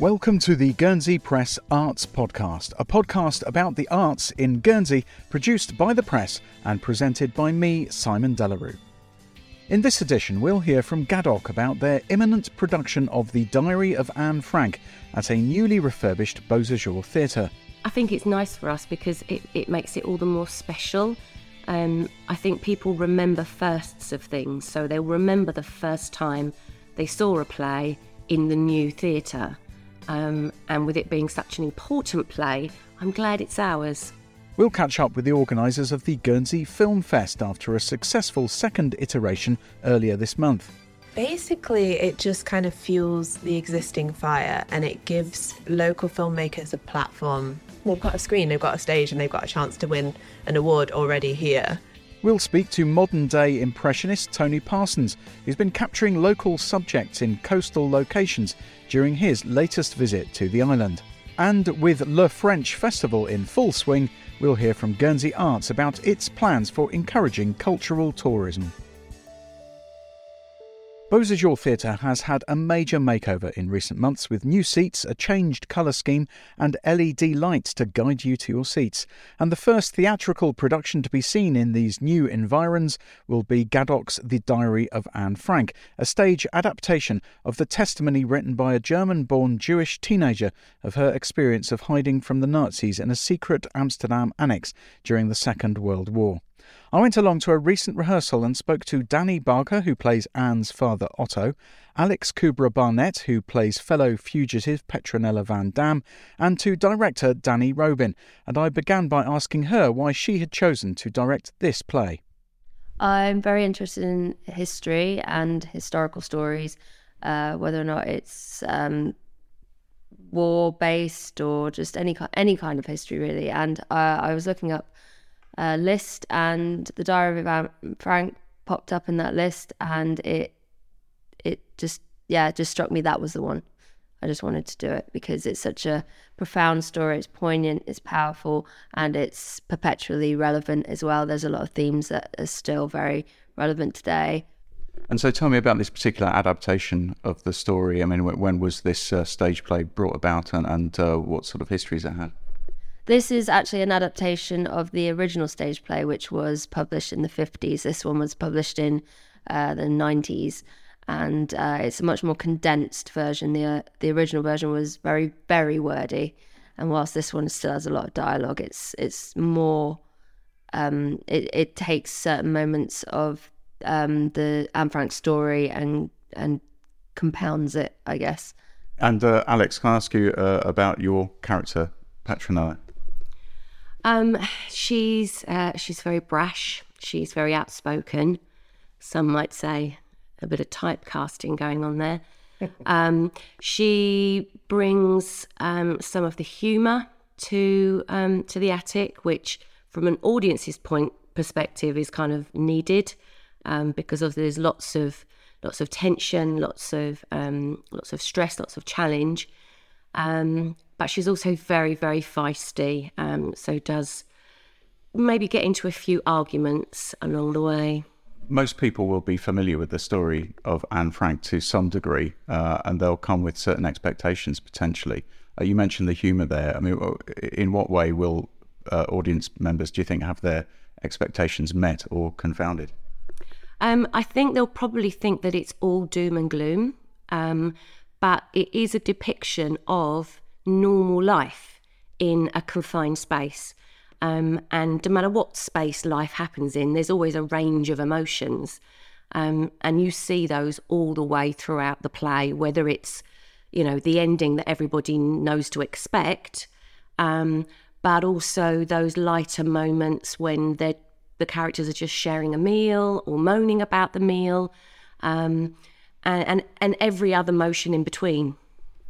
Welcome to the Guernsey Press Arts Podcast, a podcast about the arts in Guernsey, produced by the press and presented by me, Simon De La Rue. In this edition, we'll hear from GADOC about their imminent production of The Diary of Anne Frank at a newly refurbished Beau Sejour Theatre. I think it's nice for us because it, it makes it all the more special. Um, I think people remember firsts of things, so they'll remember the first time they saw a play in the new theatre. Um, and with it being such an important play, I'm glad it's ours. We'll catch up with the organisers of the Guernsey Film Fest after a successful second iteration earlier this month. Basically, it just kind of fuels the existing fire and it gives local filmmakers a platform. They've got a screen, they've got a stage, and they've got a chance to win an award already here. We'll speak to modern day impressionist Tony Parsons, who's been capturing local subjects in coastal locations during his latest visit to the island. And with Le French Festival in full swing, we'll hear from Guernsey Arts about its plans for encouraging cultural tourism. Beau Sejour Theatre has had a major makeover in recent months with new seats, a changed colour scheme, and LED lights to guide you to your seats. And the first theatrical production to be seen in these new environs will be GADOC's The Diary of Anne Frank, a stage adaptation of the testimony written by a German born Jewish teenager of her experience of hiding from the Nazis in a secret Amsterdam annex during the Second World War. I went along to a recent rehearsal and spoke to Danny Barker, who plays Anne's father Otto, Alex Kubra Barnett, who plays fellow fugitive Petronella Van Daan, and to director Danny Robin. And I began by asking her why she had chosen to direct this play. I'm very interested in history and historical stories, uh, whether or not it's um, war based or just any any kind of history really. And uh, I was looking up uh, list, and the Diary of Anne Frank popped up in that list, and it it just yeah, it just struck me that was the one. I just wanted to do it because it's such a profound story. It's poignant, it's powerful, and it's perpetually relevant as well. There's a lot of themes that are still very relevant today. And so, tell me about this particular adaptation of the story. I mean, when was this uh, stage play brought about, and, and uh, what sort of histories it had? This is actually an adaptation of the original stage play, which was published in the 50s. This one was published in uh, the 90s, and uh, it's a much more condensed version. The, uh, the original version was very, very wordy, and whilst this one still has a lot of dialogue, it's it's more. Um, it, it takes certain moments of um, the Anne Frank story and and compounds it, I guess. And uh, Alex, can I ask you uh, about your character, Petronella? Um, she's uh, she's very brash. She's very outspoken. Some might say a bit of typecasting going on there. um, she brings um, some of the humour to um, to the attic, which, from an audience's point perspective, is kind of needed um, because of there's lots of lots of tension, lots of um, lots of stress, lots of challenge. Um, but she's also very, very feisty. Um, so does maybe get into a few arguments along the way. Most people will be familiar with the story of Anne Frank to some degree, uh, and they'll come with certain expectations potentially. Uh, you mentioned the humour there. I mean, in what way will uh, audience members, do you think, have their expectations met or confounded? Um, I think they'll probably think that it's all doom and gloom, um, but it is a depiction of normal life in a confined space. Um, and no matter what space life happens in, there's always a range of emotions. Um, and you see those all the way throughout the play, whether it's, you know, the ending that everybody knows to expect, um, but also those lighter moments when the characters are just sharing a meal or moaning about the meal, um, and, and, and every other motion in between.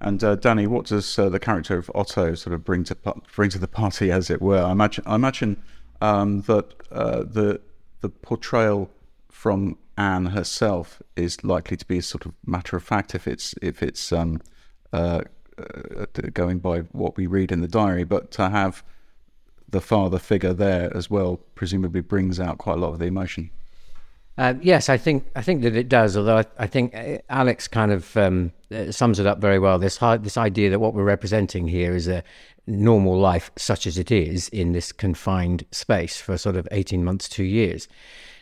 And uh, Danny, what does uh, the character of Otto sort of bring to bring to the party, as it were? I imagine, I imagine um, that uh, the the portrayal from Anne herself is likely to be a sort of matter of fact if it's if it's um, uh, uh, going by what we read in the diary, but to have the father figure there as well presumably brings out quite a lot of the emotion. Uh, yes, I think I think that it does. Although I, I think uh, Alex kind of um, uh, sums it up very well. This this idea that what we're representing here is a normal life, such as it is in this confined space for sort of eighteen months, two years,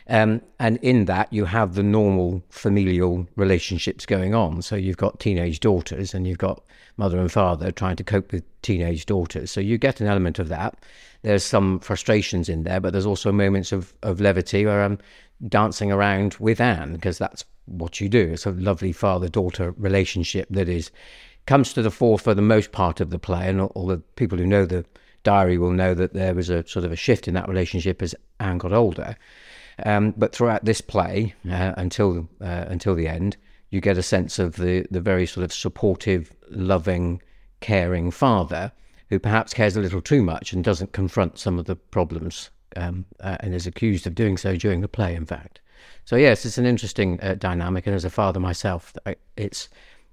um, and in that you have the normal familial relationships going on. So you've got teenage daughters, and you've got mother and father trying to cope with teenage daughters. So you get an element of that. There's some frustrations in there, but there's also moments of, of levity where I'm dancing around with Anne because that's what you do. It's a lovely father daughter relationship that is comes to the fore for the most part of the play, and all the people who know the diary will know that there was a sort of a shift in that relationship as Anne got older. Um, but throughout this play, uh, until uh, until the end, you get a sense of the the very sort of supportive, loving, caring father who perhaps cares a little too much and doesn't confront some of the problems um, uh, and is accused of doing so during the play, in fact. So yes, it's an interesting uh, dynamic, and as a father myself, it's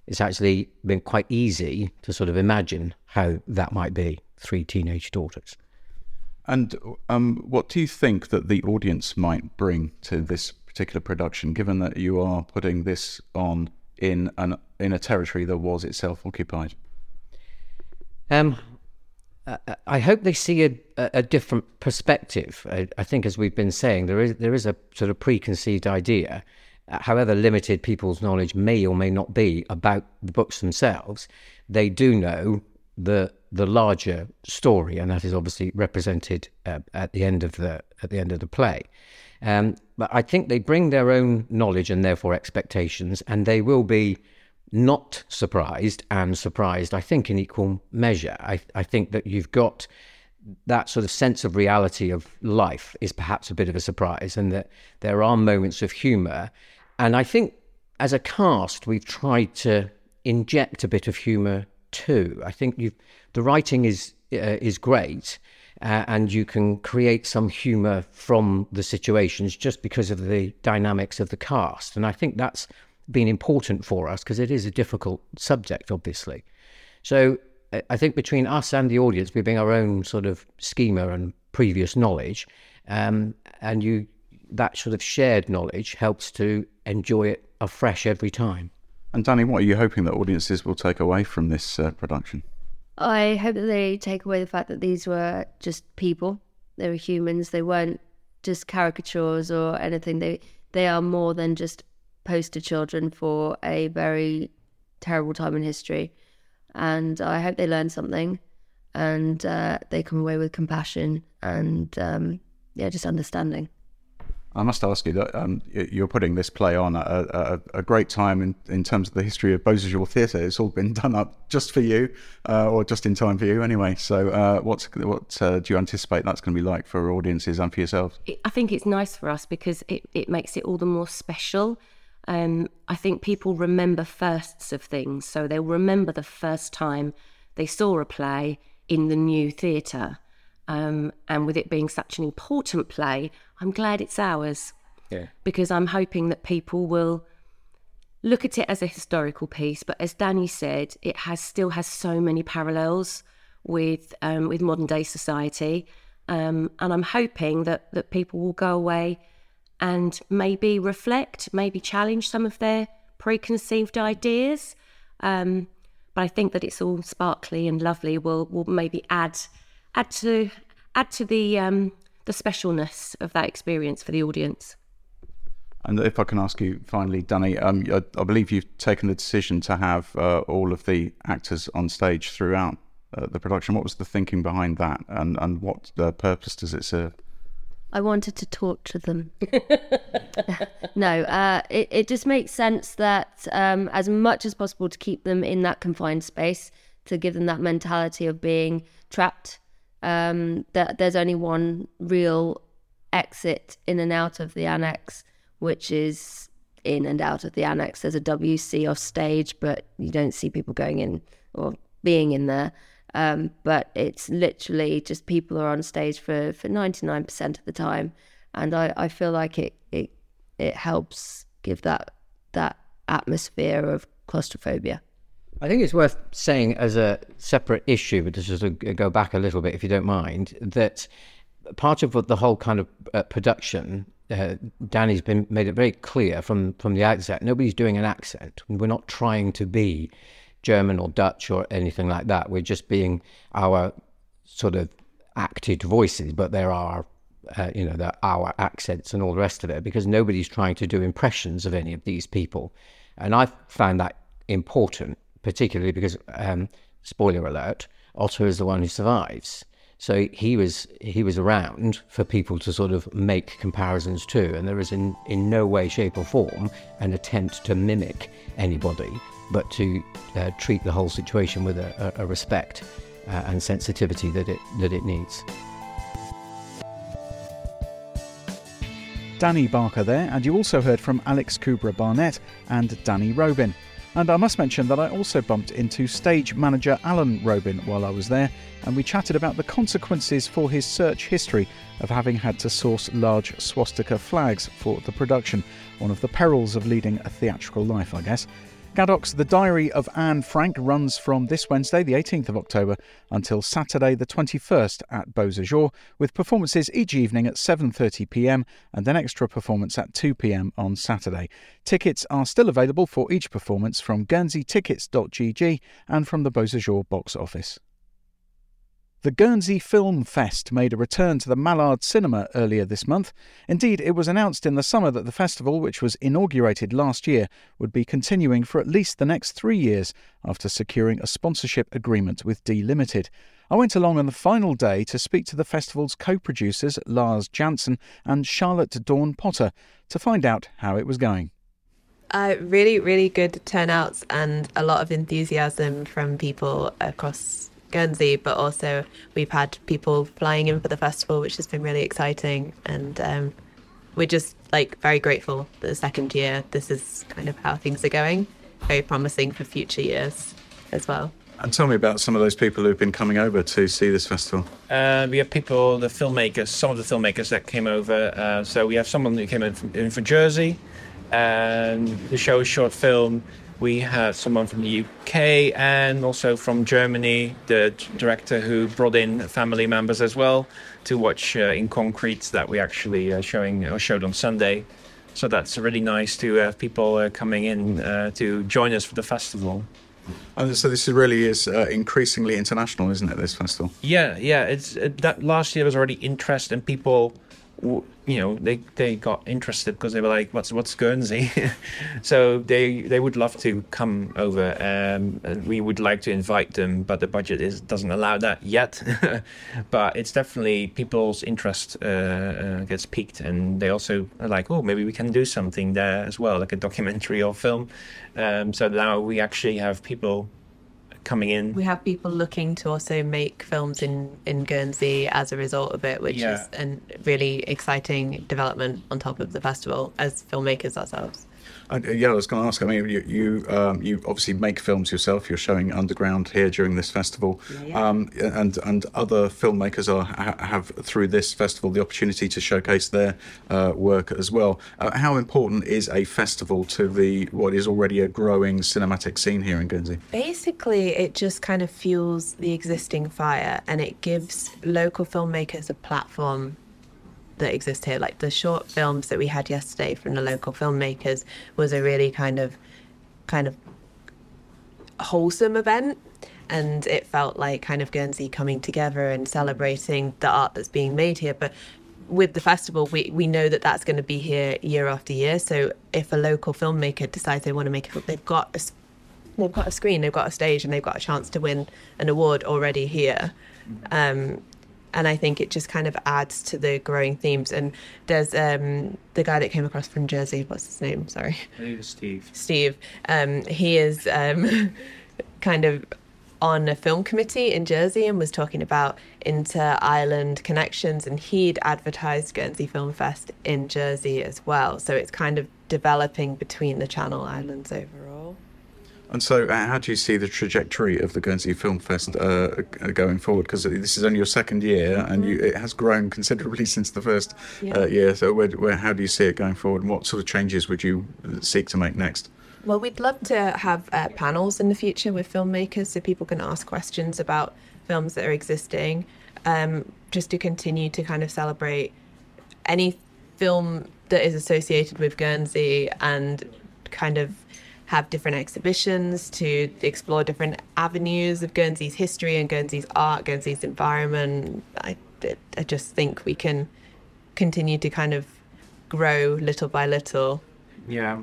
it's actually been quite easy to sort of imagine how that might be. Three teenage daughters. And um, what do you think that the audience might bring to this particular production, given that you are putting this on in an in a territory that was itself occupied? Um, I hope they see a, a different perspective. I, I, think, as we've been saying, there is there is a sort of preconceived idea, uh, however limited people's knowledge may or may not be about the books themselves. They do know the the larger story, and that is obviously represented uh, at the end of the at the end of the play. Um, but I think they bring their own knowledge and therefore expectations, and they will be not surprised and surprised, I think, in equal measure. I, I think that you've got that sort of sense of reality of life is perhaps a bit of a surprise, and that there are moments of humour. And I think as a cast, we've tried to inject a bit of humour too. I think the writing is uh, is great, uh, and you can create some humour from the situations just because of the dynamics of the cast. And I think that's been important for us because it is a difficult subject, obviously. So I think between us and the audience, we bring our own sort of schema and previous knowledge, um, and you that sort of shared knowledge helps to enjoy it afresh every time. And Danny, what are you hoping that audiences will take away from this uh, production? I hope that they take away the fact that these were just people. They were humans. They weren't just caricatures or anything. They they are more than just poster children for a very terrible time in history. And I hope they learn something and uh, they come away with compassion and, um, yeah, just understanding. I must ask you that um, you're putting this play on at a, a, a, great time in, in terms of the history of Beau Sejour Theatre. It's all been done up just for you, uh, or just in time for you, anyway. So, uh, what's what uh, do you anticipate that's going to be like for audiences and for yourselves? I think it's nice for us because it, it makes it all the more special. Um, I think people remember firsts of things, so they'll remember the first time they saw a play in the new theatre. Um, and with it being such an important play, I'm glad it's ours. Yeah. Because I'm hoping that people will look at it as a historical piece, but as Danny said, it has still has so many parallels with um, with modern day society, um, and I'm hoping that that people will go away and maybe reflect, maybe challenge some of their preconceived ideas. Um, but I think that it's all sparkly and lovely. Will will maybe add add to add to the um, the specialness of that experience for the audience. And if I can ask you finally, Danny, um, I, I, believe you've taken the decision to have uh, all of the actors on stage throughout uh, the production. What was the thinking behind that, and and what uh, purpose does it serve? I wanted to torture them. no, uh, it, it just makes sense that um, as much as possible to keep them in that confined space, to give them that mentality of being trapped. Um, that there's only one real exit in and out of the annex, which is in and out of the annex. There's a WC off stage, but you don't see people going in or being in there. Um, but it's literally just people are on stage for, for 99% of the time. And I, I feel like it, it, it helps give that, that atmosphere of claustrophobia. I think it's worth saying as a separate issue, but just to go back a little bit, if you don't mind, that part of the whole kind of uh, production uh, Danny's been made it very clear from from the outset. Nobody's doing an accent. We're not trying to be German or Dutch or anything like that. We're just being our sort of acted voices, but there are. Uh, you know, our accents and all the rest of it, because nobody's trying to do impressions of any of these people. And I found that important, particularly because, um, spoiler alert, Otto is the one who survives. So he was he was around for people to sort of make comparisons to, and there is in, in no way, shape, or form an attempt to mimic anybody, but to uh, treat the whole situation with a, a, respect uh, and sensitivity that it that it needs. Danny Barker there, and you also heard from Alex Kubra Barnett and Danny Robin. And I must mention that I also bumped into stage manager Alan Robin while I was there, and we chatted about the consequences for his search history of having had to source large swastika flags for the production. One of the perils of leading a theatrical life, I guess. Gadoc's The Diary of Anne Frank runs from this Wednesday, the 18th of October, until Saturday, the 21st at Beau Sejour, with performances each evening at 7:30 p.m. and an extra performance at 2 p.m. on Saturday. Tickets are still available for each performance from guernseytickets.gg and from the Beau Sejour box office. The Guernsey Film Fest made a return to the Mallard Cinema earlier this month. Indeed, it was announced in the summer that the festival, which was inaugurated last year, would be continuing for at least the next three years after securing a sponsorship agreement with D Limited. I went along on the final day to speak to the festival's co producers, Lars Janssen and Charlotte Dawn Potter, to find out how it was going. Uh, really, really good turnouts and a lot of enthusiasm from people across Guernsey, but also we've had people flying in for the festival, which has been really exciting. And um, we're just like very grateful that the second year, this is kind of how things are going. Very promising for future years as well. And tell me about some of those people who've been coming over to see this festival. Uh, we have people, the filmmakers, some of the filmmakers that came over. Uh, so we have someone who came in from, in from Jersey, and the show is short film. We have someone from the UK and also from Germany, the director who brought in family members as well to watch uh, in concrete that we actually uh, showing or showed on Sunday. So that's really nice to have people uh, coming in uh, to join us for the festival. And so this really is uh, increasingly international, isn't it? This festival. Yeah, yeah. It's that last year was already interest and people you know they they got interested because they were like what's what's Guernsey? So they they would love to come over um, and we would like to invite them but the budget is doesn't allow that yet. But it's definitely people's interest uh, uh, gets piqued and they also are like oh maybe we can do something there as well like a documentary or film. Um, so now we actually have people coming in. We have people looking to also make films in, in Guernsey as a result of it, which yeah. is a really exciting development on top of the festival as filmmakers ourselves. Uh, yeah, I was going to ask. I mean, you you, um, you obviously make films yourself. You're showing Underground here during this festival, yeah, yeah. Um, and and other filmmakers are have through this festival the opportunity to showcase their uh, work as well. Uh, how important is a festival to the what is already a growing cinematic scene here in Guernsey? Basically, it just kind of fuels the existing fire, and it gives local filmmakers a platform that exist here. Like the short films that we had yesterday from the local filmmakers was a really kind of kind of wholesome event and it felt like kind of Guernsey coming together and celebrating the art that's being made here. But with the festival, we, we know that that's going to be here year after year. So if a local filmmaker decides they want to make it, they've got a, they've got a screen, they've got a stage, and they've got a chance to win an award already here. Um, and I think it just kind of adds to the growing themes. And there's um, the guy that came across from Jersey. What's his name? Sorry, Steve. Steve. Um, he is um, kind of on a film committee in Jersey and was talking about inter island connections. And he'd advertised Guernsey Film Fest in Jersey as well. So it's kind of developing between the Channel Islands overall. And so, uh, how do you see the trajectory of the Guernsey Film Fest uh, going forward? Because this is only your second year, mm-hmm. and you, it has grown considerably since the first yeah. uh, year. So, where, where, how do you see it going forward, and what sort of changes would you seek to make next? Well, we'd love to have uh, panels in the future with filmmakers, so people can ask questions about films that are existing, um, just to continue to kind of celebrate any film that is associated with Guernsey and kind of have different exhibitions to explore different avenues of Guernsey's history and Guernsey's art, Guernsey's environment. I, I just think we can continue to kind of grow little by little. Yeah.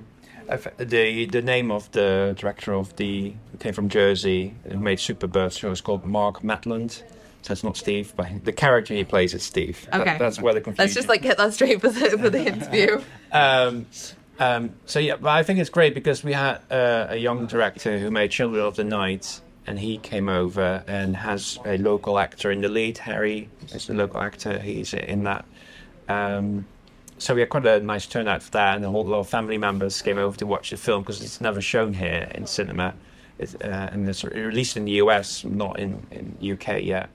The the name of the director of the who came from Jersey who made Superbird show is called Mark Maitland. So it's not Steve, but the character he plays is Steve. Okay, That- that's where the confusion. Let's just like get that straight for the for the interview. Um, um, so yeah, but I think it's great because we had uh, a young director who made Children of the Night, and he came over and has a local actor in the lead. Harry is the local actor. He's in that. Um, so we had quite a nice turnout for that, and a whole lot of family members came over to watch the film because it's never shown here in cinema, uh, and it's released in the US, not in in UK yet.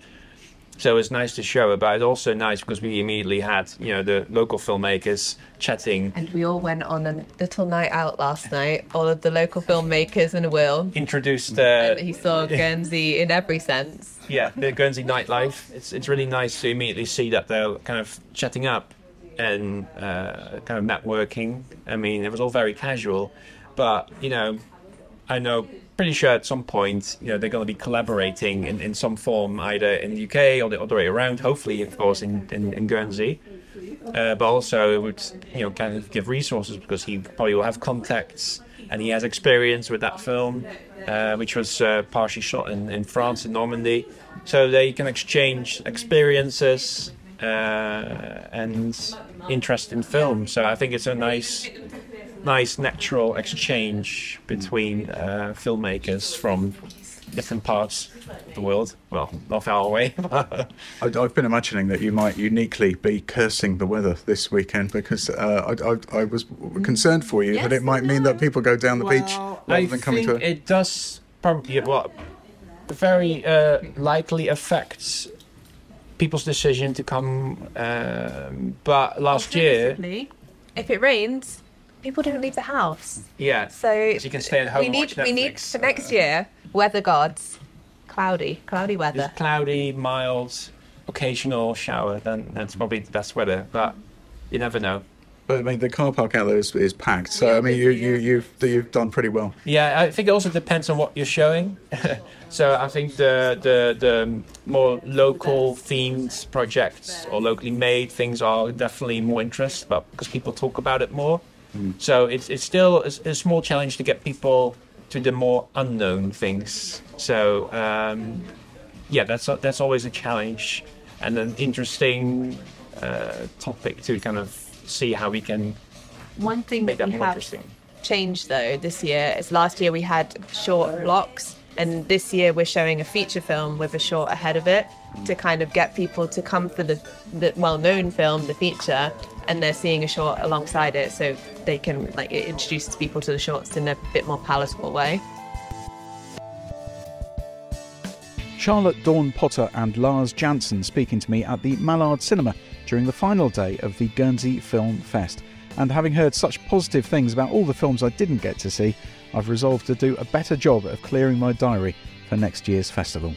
So it was nice to show it, but it's also nice because we immediately had, you know, the local filmmakers chatting And we all went on a little night out last night. All of the local filmmakers and Will. introduced uh, And he saw Guernsey in every sense. yeah the Guernsey nightlife. It's it's really nice to immediately see that they're kind of chatting up and uh, kind of networking. I mean, it was all very casual, but you know, I know pretty sure at some point you know they're going to be collaborating in, in some form either in the UK or the other way around. Hopefully, of course, in in, in Guernsey. Uh, but also it would you know kind of give resources because he probably will have contacts and he has experience with that film, uh, which was uh, partially shot in, in France in Normandy. So they can exchange experiences uh, and interest in film. So I think it's a nice, nice natural exchange between uh, filmmakers from different parts of the world. Well, not far away. I- I've been imagining that you might uniquely be cursing the weather this weekend because uh, I, I, I was concerned for you that it might mean that people go down the beach rather I than coming think to a. it does probably well, very uh, likely affects people's decision to come. Um, but last year, if it rains, people don't leave the house. yeah, So, you can stay at home we and need watch we need Netflix, for next uh, year weather gods, cloudy, cloudy weather. It's cloudy, mild, occasional shower. Then that's probably the best weather. But you never know. But I mean, the car park out there is, is packed. So I mean, you, you you've you've done pretty well. Yeah, I think it also depends on what you're showing. so I think the, the the more local themed projects or locally made things are definitely more interest, but because people talk about it more. So it's it's still a, a small challenge to get people to the more unknown things. So um, yeah, that's a, that's always a challenge and an interesting uh, topic to kind of see how we can One thing make that that we more have interesting. changed though this year is last year we had short blocks and this year we're showing a feature film with a short ahead of it to kind of get people to come for the, the well-known film the feature and they're seeing a short alongside it so they can like it introduces people to the shorts in a bit more palatable way Charlotte Dawn Potter and Lars Janssen speaking to me at the Mallard Cinema during the final day of the Guernsey Film Fest. And having heard such positive things about all the films I didn't get to see, I've resolved to do a better job of clearing my diary for next year's festival.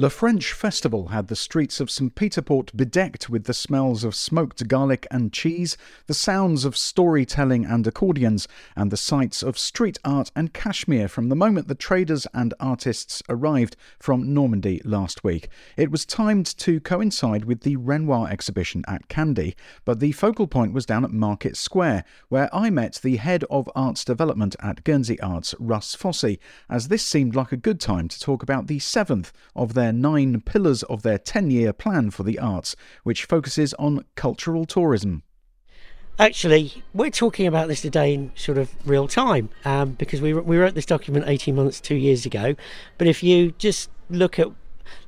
Le French Festival had the streets of St. Peter Port bedecked with the smells of smoked garlic and cheese, the sounds of storytelling and accordions, and the sights of street art and cashmere from the moment the traders and artists arrived from Normandy last week. It was timed to coincide with the Renoir exhibition at Candie, but the focal point was down at Market Square, where I met the head of arts development at Guernsey Arts, Russ Fossey, as this seemed like a good time to talk about the seventh of their nine pillars of their 10 year plan for the arts, which focuses on cultural tourism. Actually, we're talking about this today in sort of real time um, because we, we wrote this document 18 months, two years ago. But if you just look at,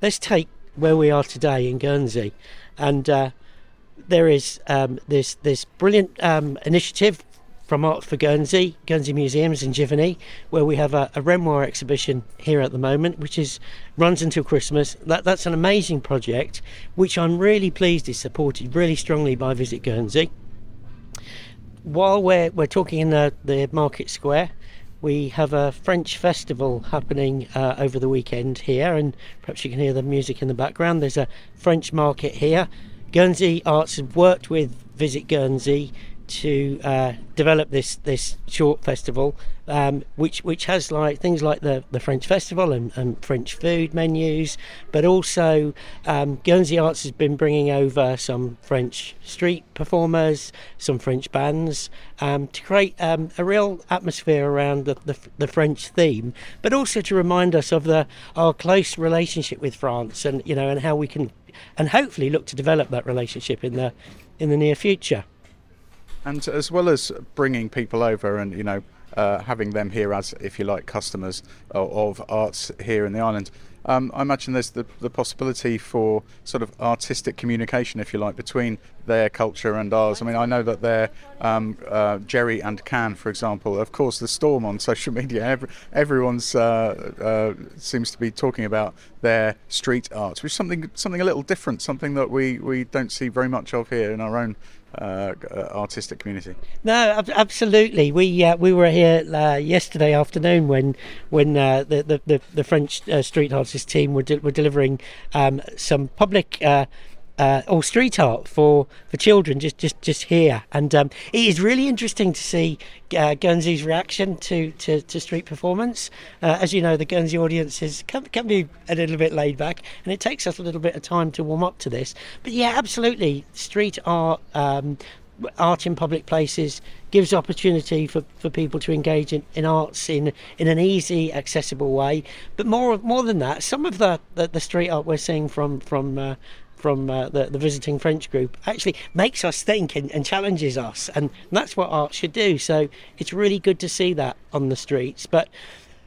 let's take where we are today in Guernsey, and uh, there is um, this this brilliant um, initiative from Art for Guernsey, Guernsey Museums in Giverny, where we have a, a Renoir exhibition here at the moment, which is runs until Christmas. That, that's an amazing project, which I'm really pleased is supported really strongly by Visit Guernsey while we're we're talking in the, the market square, we have a French festival happening uh, over the weekend here, and perhaps you can hear the music in the background. There's a French market here. Guernsey Arts have worked with Visit Guernsey to uh, develop this this short festival, um, which which has like things like the, the French festival and, and French food menus, but also um, Guernsey Arts has been bringing over some French street performers, some French bands, um, to create um, a real atmosphere around the, the, the French theme, but also to remind us of the our close relationship with France and you know and how we can and hopefully look to develop that relationship in the in the near future. And as well as bringing people over and you know uh, having them here as, if you like, customers of, of arts here in the island, um, I imagine there's the, the possibility for sort of artistic communication, if you like, between their culture and ours. I mean, I know that they're um, uh, Jerry and Can, for example. Of course, the storm on social media. Every, everyone's uh, uh, seems to be talking about their street art, which is something something a little different, something that we, we don't see very much of here in our own uh, artistic community. No, ab- absolutely. We uh, we were here uh, yesterday afternoon when when uh, the, the, the French uh, street artist team were de- were delivering um, some public. Uh, or street art for, for children just, just, just here. And um, it is really interesting to see uh, Guernsey's reaction to, to, to street performance. Uh, as you know, the Guernsey audiences can, can be a little bit laid back, and it takes us a little bit of time to warm up to this. But yeah, absolutely, street art. Um, art in public places gives opportunity for, for people to engage in, in arts in in an easy accessible way but more more than that some of the, the, the street art we're seeing from from uh, from uh, the, the visiting French group actually makes us think and, and, challenges us. And that's what art should do. So it's really good to see that on the streets. But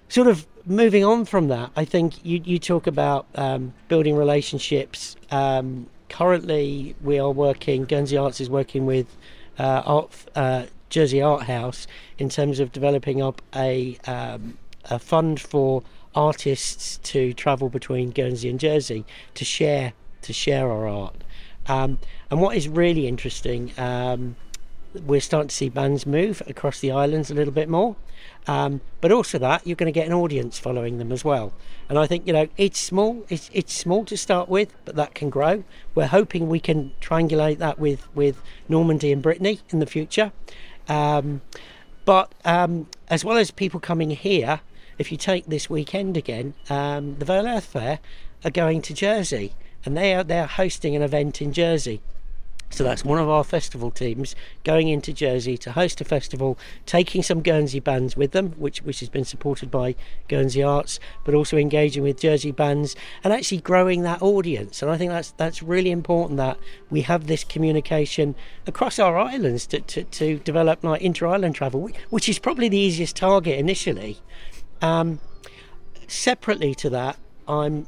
sort of moving on from that, I think you, you talk about um, building relationships. Um, currently, we are working, Guernsey Arts is working with uh, Art, uh, Jersey Art House in terms of developing up a, um, a fund for artists to travel between Guernsey and Jersey to share to share our art. Um, and what is really interesting, um, we're starting to see bands move across the islands a little bit more. Um, but also that you're going to get an audience following them as well. And I think you know it's small. It's it's small to start with, but that can grow. We're hoping we can triangulate that with with Normandy and Brittany in the future. Um, but um, as well as people coming here, if you take this weekend again, um, the Vale Earth Fair are going to Jersey and they are they're hosting an event in Jersey. So that's one of our festival teams going into Jersey to host a festival, taking some Guernsey bands with them, which which has been supported by Guernsey Arts, but also engaging with Jersey bands and actually growing that audience. And I think that's that's really important that we have this communication across our islands to, to, to develop like inter-island travel, which is probably the easiest target initially. Um, separately to that, I'm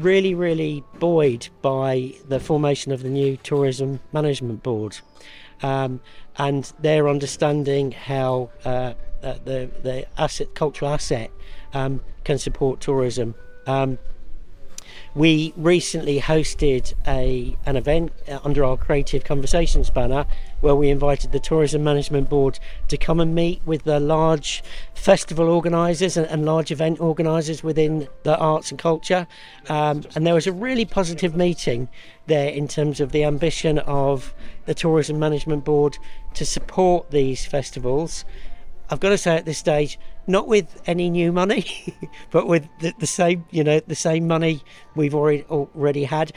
really, really buoyed by the formation of the new Tourism Management Board um, and their understanding how uh, uh, the, the asset, cultural asset um, can support tourism. Um, we recently hosted a an event uh, under our Creative Conversations banner where we invited the Tourism Management Board to come and meet with the large festival organisers and, and, large event organisers within the arts and culture. Um, and there was a really positive meeting there in terms of the ambition of the Tourism Management Board to support these festivals I've got to say at this stage, not with any new money, but with the, the, same, you know, the same money we've already already had,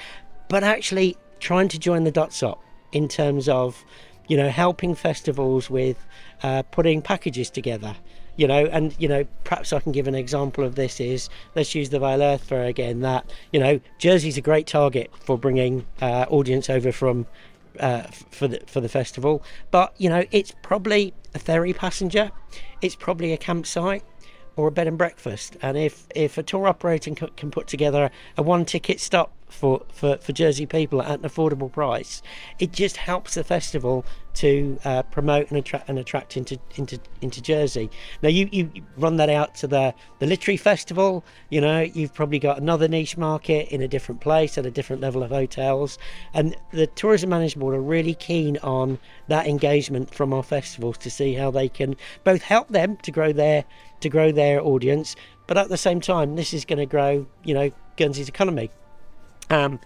but actually trying to join the dots up in terms of, you know, helping festivals with uh, putting packages together. You know, and you know, perhaps I can give an example of this. Is let's use the Vale Earth Fair again. That you know, Jersey's a great target for bringing uh, audience over from uh, for the for the festival. But you know, it's probably a ferry passenger, it's probably a campsite or a bed and breakfast. And if if a tour operator can, put together a one ticket stop for, for, for Jersey people at an affordable price, it just helps the festival to uh, promote and attract and attract into into into Jersey. Now you, you run that out to the the literary festival. You know you've probably got another niche market in a different place at a different level of hotels, and the tourism management board are really keen on that engagement from our festivals to see how they can both help them to grow their to grow their audience. But at the same time, this is going to grow, you know, Guernsey's economy. Um,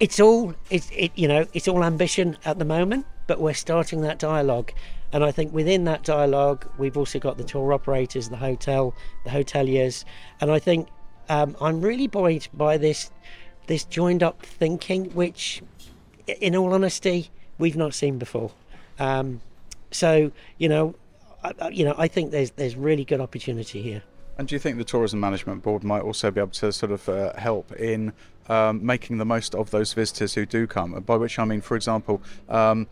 it's all it's it you know it's all ambition at the moment, but we're starting that dialogue, and I think within that dialogue we've also got the tour operators, the hotel, the hoteliers, and I think um, I'm really buoyed by this this joined up thinking, which, in all honesty, we've not seen before. Um, so you know, You know, I think there's there's really good opportunity here. And do you think the Tourism Management Board might also be able to sort of uh, help in um, making the most of those visitors who do come? By which I mean, for example, um,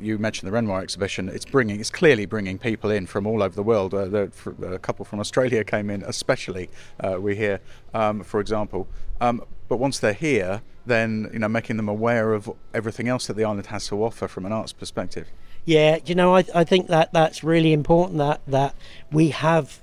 you mentioned the Renoir exhibition. It's bringing, it's clearly bringing people in from all over the world. Uh, the, a couple from Australia came in, especially uh, we hear, um, for example. Um, but once they're here, then you know, making them aware of everything else that the island has to offer from an arts perspective. Yeah, you know, I, I think that that's really important. That that we have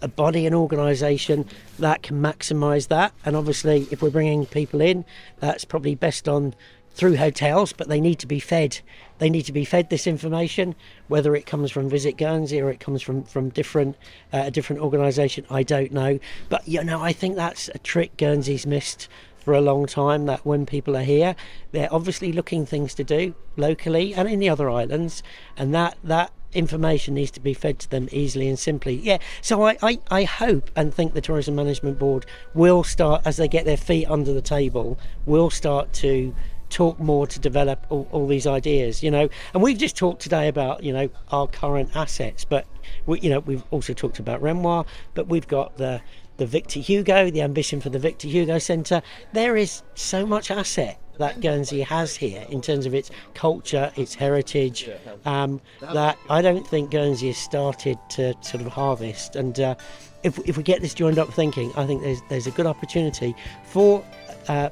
a body and organisation that can maximise that. And obviously, if we're bringing people in, that's probably best on through hotels, but they need to be fed. They need to be fed this information, whether it comes from Visit Guernsey or it comes from from different uh, a different organisation. I don't know, but you know, I think that's a trick Guernsey's missed for a long time. That when people are here, they're obviously looking things to do locally and in the other islands, and that that information needs to be fed to them easily and simply. Yeah, so I, I, I hope and think the Tourism Management Board will start, as they get their feet under the table, will start to talk more to develop all, all, these ideas you know and we've just talked today about you know our current assets but we, you know we've also talked about Renoir but we've got the the Victor Hugo the ambition for the Victor Hugo Centre there is so much asset that Guernsey has here in terms of its culture, its heritage, um, that I don't think Guernsey has started to sort of harvest. And uh, if, if we get this joined up thinking, I think there's, there's a good opportunity for uh,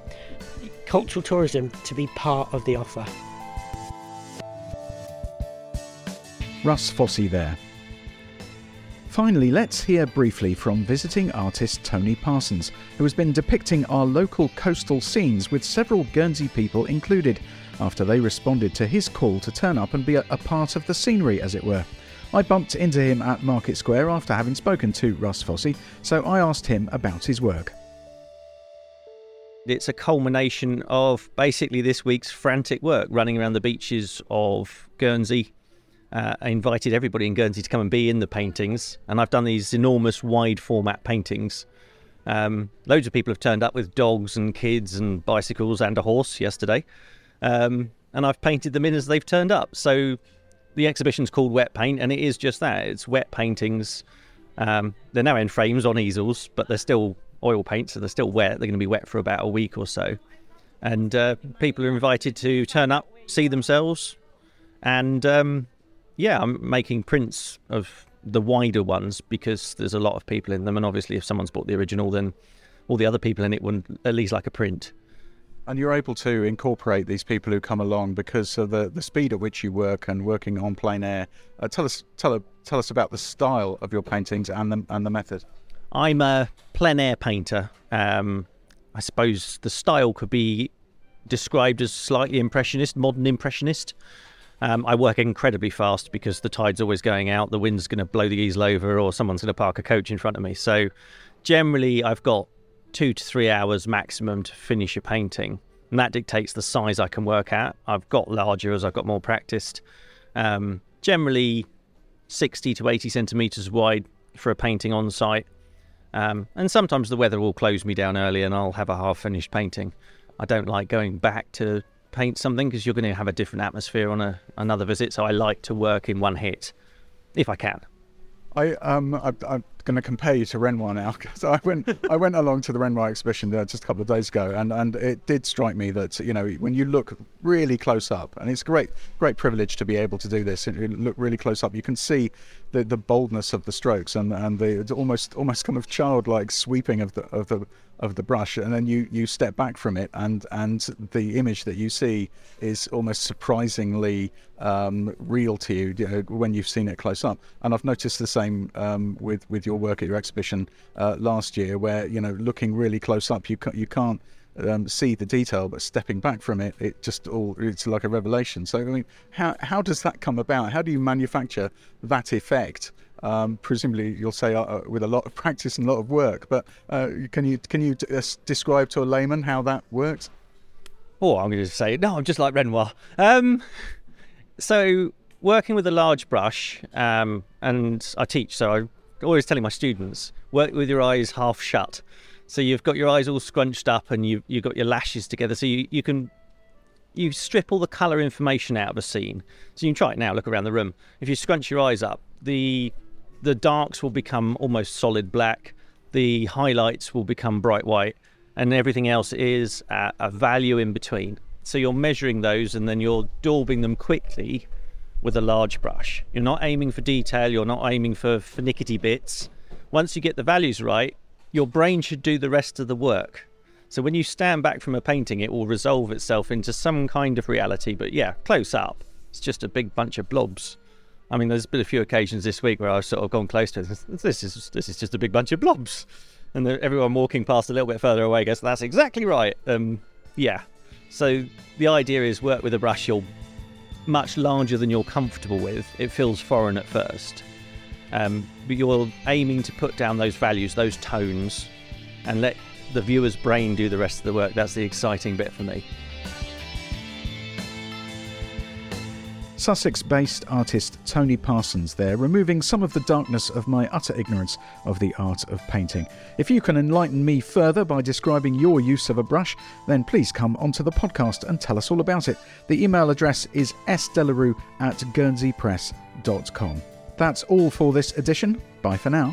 cultural tourism to be part of the offer. Russ Fossey there. Finally, let's hear briefly from visiting artist Tony Parsons, who has been depicting our local coastal scenes with several Guernsey people included, after they responded to his call to turn up and be a, a part of the scenery, as it were. I bumped into him at Market Square after having spoken to Russ Fossey, so I asked him about his work. It's a culmination of basically this week's frantic work running around the beaches of Guernsey, uh, I invited everybody in Guernsey to come and be in the paintings, and I've done these enormous wide format paintings. Um, loads of people have turned up with dogs and kids and bicycles and a horse yesterday, um, and I've painted them in as they've turned up. So the exhibition's called Wet Paint, and it is just that. It's wet paintings. Um, they're now in frames on easels, but they're still oil paint, so they're still wet. They're going to be wet for about a week or so. And uh, people are invited to turn up, see themselves, and um, yeah, I'm making prints of the wider ones because there's a lot of people in them, and obviously, if someone's bought the original, then all the other people in it wouldn't at least like a print. And you're able to incorporate these people who come along because of the, the speed at which you work and working on plein air. Uh, tell us tell tell us about the style of your paintings and the and the method. I'm a plein air painter. Um, I suppose the style could be described as slightly impressionist, modern impressionist. Um, I work incredibly fast because the tide's always going out, the wind's going to blow the easel over, or someone's going to park a coach in front of me. So generally, I've got two to three hours maximum to finish a painting, and that dictates the size I can work at. I've got larger as I've got more practiced. Um, generally, 60 to 80 centimeters wide for a painting on site. Um, and sometimes the weather will close me down early and I'll have a half finished painting. I don't like going back to paint something because you're going to have a different atmosphere on a, another visit. So I like to work in one hit if I can. I um I, am going to compare you to Renoir now because I went I went along to the Renoir exhibition just a couple of days ago and and it did strike me that you know when you look really close up and it's great great privilege to be able to do this and look really close up you can see the the boldness of the strokes and and the almost almost kind of childlike sweeping of the of the of the brush, and then you you step back from it, and and the image that you see is almost surprisingly um, real to you, you know, when you've seen it close up. And I've noticed the same um, with with your work at your exhibition uh, last year, where you know looking really close up, you can't, you can't. Um, see the detail, but stepping back from it, it just all it's like a revelation. So, I mean, how how does that come about? How do you manufacture that effect Um, presumably, you'll say uh, uh, with a lot of practice and a lot of work. But uh, can you can you uh, describe to a layman how that works? Oh, I'm going to say no. I'm just like Renoir. Um, so working with a large brush, um, and I teach, so I'm always telling my students work with your eyes half shut. So you've got your eyes all scrunched up, and you you've got your lashes together, so you, you can you strip all the colour information out of a scene. So you can try it now. Look around the room. If you scrunch your eyes up, the the darks will become almost solid black. The highlights will become bright white, and everything else is a, value in between. So you're measuring those, and then you're daubing them quickly with a large brush. You're not aiming for detail. You're not aiming for finicky bits. Once you get the values right, your brain should do the rest of the work. So when you stand back from a painting, it will resolve itself into some kind of reality. But yeah, close up, it's just a big bunch of blobs. I mean, there's been a few occasions this week where I've sort of gone close to this. This is this is just a big bunch of blobs, and everyone walking past a little bit further away goes, "That's exactly right." Um, yeah. So the idea is work with a brush you're much larger than you're comfortable with. It feels foreign at first, um, but you're aiming to put down those values, those tones, and let the viewer's brain do the rest of the work. That's the exciting bit for me. Sussex based artist Tony Parsons there, removing some of the darkness of my utter ignorance of the art of painting. If you can enlighten me further by describing your use of a brush, then please come onto the podcast and tell us all about it. The email address is sdelarue at guernseypress.com. That's all for this edition. Bye for now.